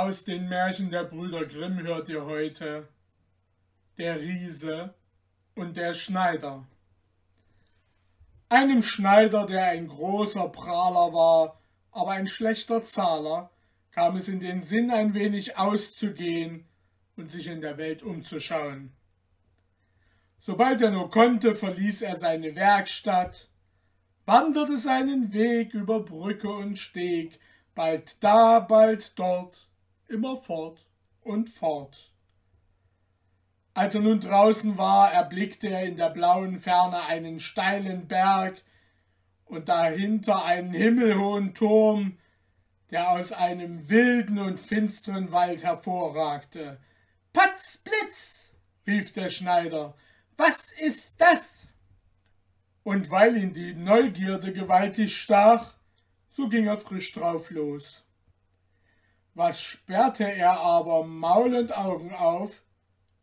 Aus den Märchen der Brüder Grimm hört ihr heute der Riese und der Schneider. Einem Schneider, der ein großer Prahler war, aber ein schlechter Zahler, kam es in den Sinn, ein wenig auszugehen und sich in der Welt umzuschauen. Sobald er nur konnte, verließ er seine Werkstatt, wanderte seinen Weg über Brücke und Steg, bald da, bald dort, immer fort und fort. Als er nun draußen war, erblickte er in der blauen Ferne einen steilen Berg und dahinter einen himmelhohen Turm, der aus einem wilden und finsteren Wald hervorragte. Patz, Blitz! rief der Schneider. Was ist das? Und weil ihn die Neugierde gewaltig stach, so ging er frisch drauf los. Was sperrte er aber Maul und Augen auf,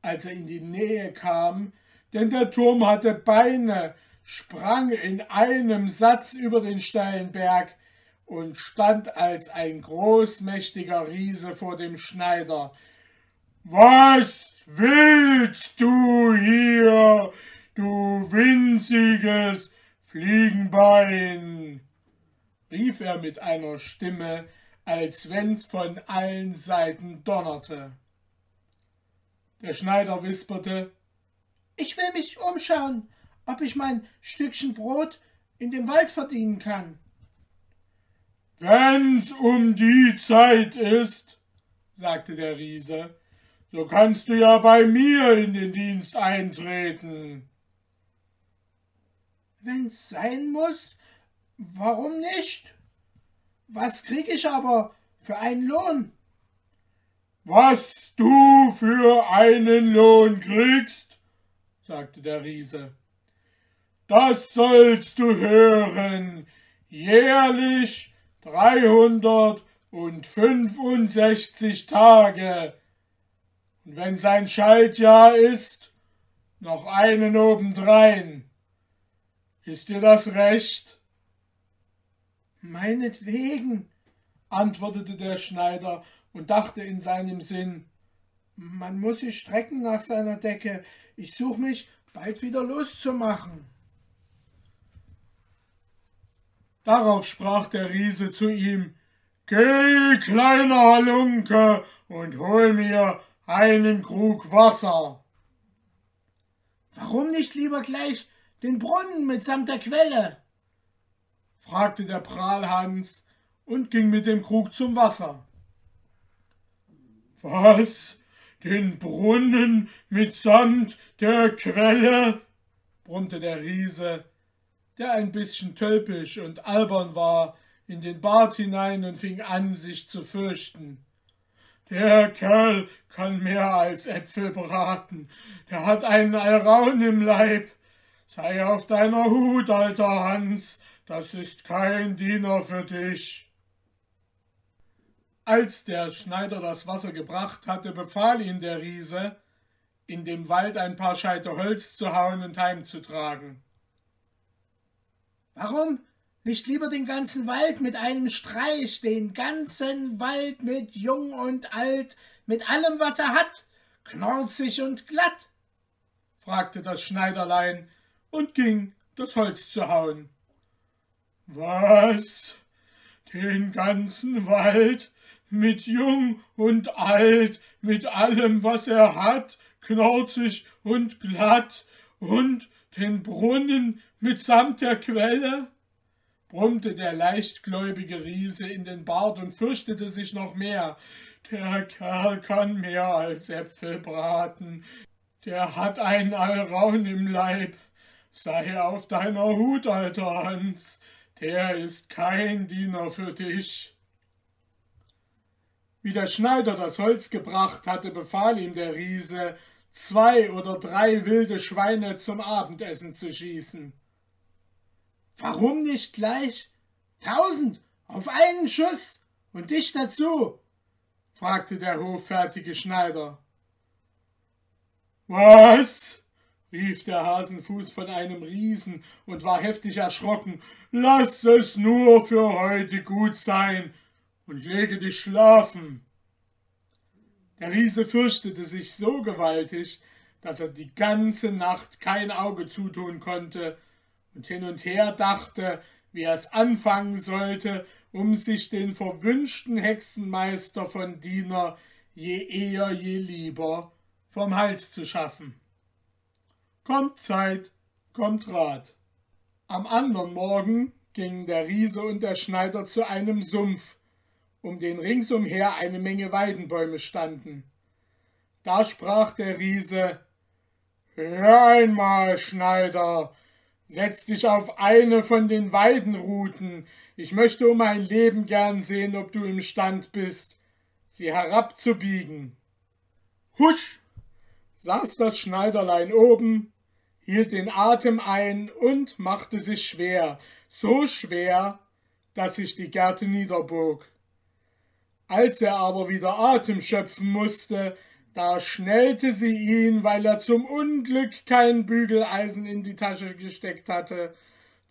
als er in die Nähe kam, denn der Turm hatte Beine, sprang in einem Satz über den steilen Berg und stand als ein großmächtiger Riese vor dem Schneider. Was willst du hier, du winziges Fliegenbein? rief er mit einer Stimme, als wenn's von allen Seiten donnerte. Der Schneider wisperte Ich will mich umschauen, ob ich mein Stückchen Brot in dem Wald verdienen kann. Wenn's um die Zeit ist, sagte der Riese, so kannst du ja bei mir in den Dienst eintreten. Wenn's sein muss, warum nicht? Was krieg ich aber für einen Lohn? Was du für einen Lohn kriegst, sagte der Riese, das sollst du hören, jährlich dreihundertfünfundsechzig Tage. Und wenn sein Schaltjahr ist, noch einen obendrein. Ist dir das recht? Meinetwegen, antwortete der Schneider und dachte in seinem Sinn, man muss sich strecken nach seiner Decke, ich suche mich bald wieder loszumachen. Darauf sprach der Riese zu ihm, Geh, kleiner Halunke, und hol mir einen Krug Wasser. Warum nicht lieber gleich den Brunnen mitsamt der Quelle? Fragte der Prahlhans und ging mit dem Krug zum Wasser. Was? Den Brunnen mitsamt der Quelle? brummte der Riese, der ein bisschen tölpisch und albern war, in den Bart hinein und fing an, sich zu fürchten. Der Kerl kann mehr als Äpfel braten, der hat einen Alraun im Leib. Sei auf deiner Hut, alter Hans, das ist kein Diener für dich. Als der Schneider das Wasser gebracht hatte, befahl ihn der Riese, in dem Wald ein paar Scheite Holz zu hauen und heimzutragen. Warum nicht lieber den ganzen Wald mit einem Streich, den ganzen Wald mit Jung und Alt, mit allem, was er hat, knorzig und glatt? fragte das Schneiderlein und ging, das Holz zu hauen. Was? Den ganzen Wald mit Jung und Alt, mit allem, was er hat, knorzig und glatt, und den Brunnen mitsamt der Quelle? brummte der leichtgläubige Riese in den Bart und fürchtete sich noch mehr. Der Kerl kann mehr als Äpfel braten. Der hat einen Alraun im Leib. Sei auf deiner Hut, alter Hans. Der ist kein Diener für dich. Wie der Schneider das Holz gebracht hatte, befahl ihm der Riese, zwei oder drei wilde Schweine zum Abendessen zu schießen. Warum nicht gleich tausend auf einen Schuss und dich dazu? fragte der hoffärtige Schneider. Was? Rief der Hasenfuß von einem Riesen und war heftig erschrocken. Lass es nur für heute gut sein und lege dich schlafen. Der Riese fürchtete sich so gewaltig, dass er die ganze Nacht kein Auge zutun konnte und hin und her dachte, wie er es anfangen sollte, um sich den verwünschten Hexenmeister von Diener je eher je lieber vom Hals zu schaffen. Kommt Zeit, kommt Rat. Am andern Morgen gingen der Riese und der Schneider zu einem Sumpf, um den ringsumher eine Menge Weidenbäume standen. Da sprach der Riese Hör einmal, Schneider, setz dich auf eine von den Weidenruten, ich möchte um mein Leben gern sehen, ob du imstand bist, sie herabzubiegen. Husch! saß das Schneiderlein oben, hielt den Atem ein und machte sich schwer, so schwer, dass sich die Gerte niederbog. Als er aber wieder Atem schöpfen musste, da schnellte sie ihn, weil er zum Unglück kein Bügeleisen in die Tasche gesteckt hatte,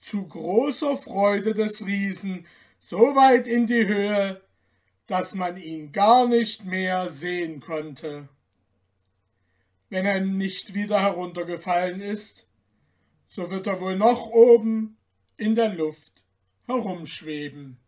zu großer Freude des Riesen so weit in die Höhe, dass man ihn gar nicht mehr sehen konnte. Wenn er nicht wieder heruntergefallen ist, so wird er wohl noch oben in der Luft herumschweben.